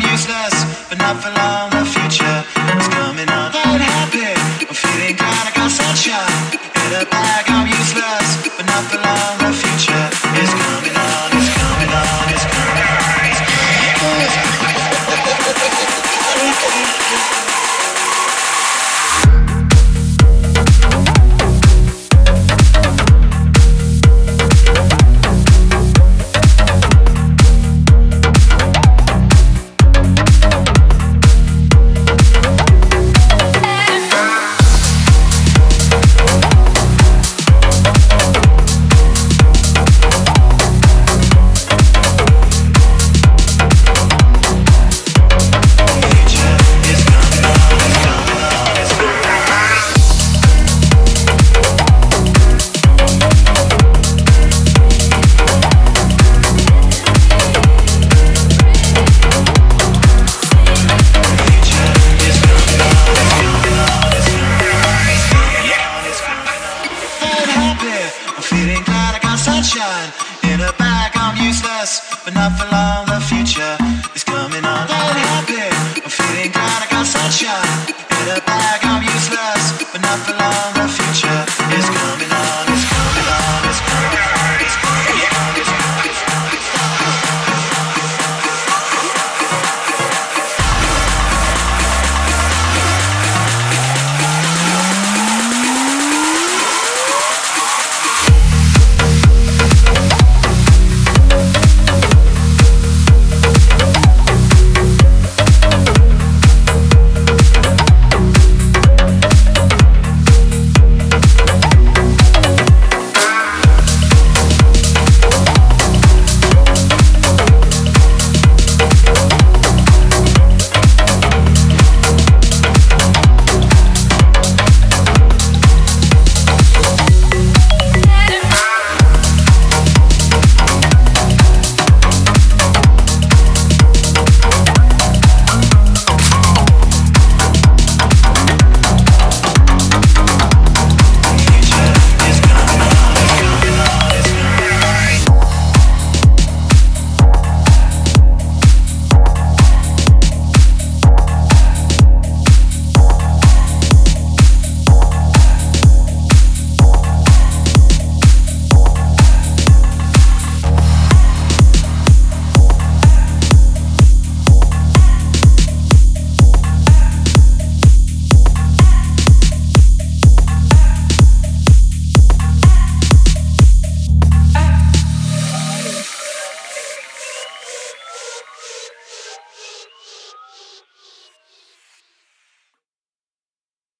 Useless, but not for long. The future is coming on. I'm happy. I'm feeling glad I got sunshine in a bag. past, but not for long. The future is coming on. Very happy, I'm feeling glad I got sunshine. In a bag, I'm useless, but not for long.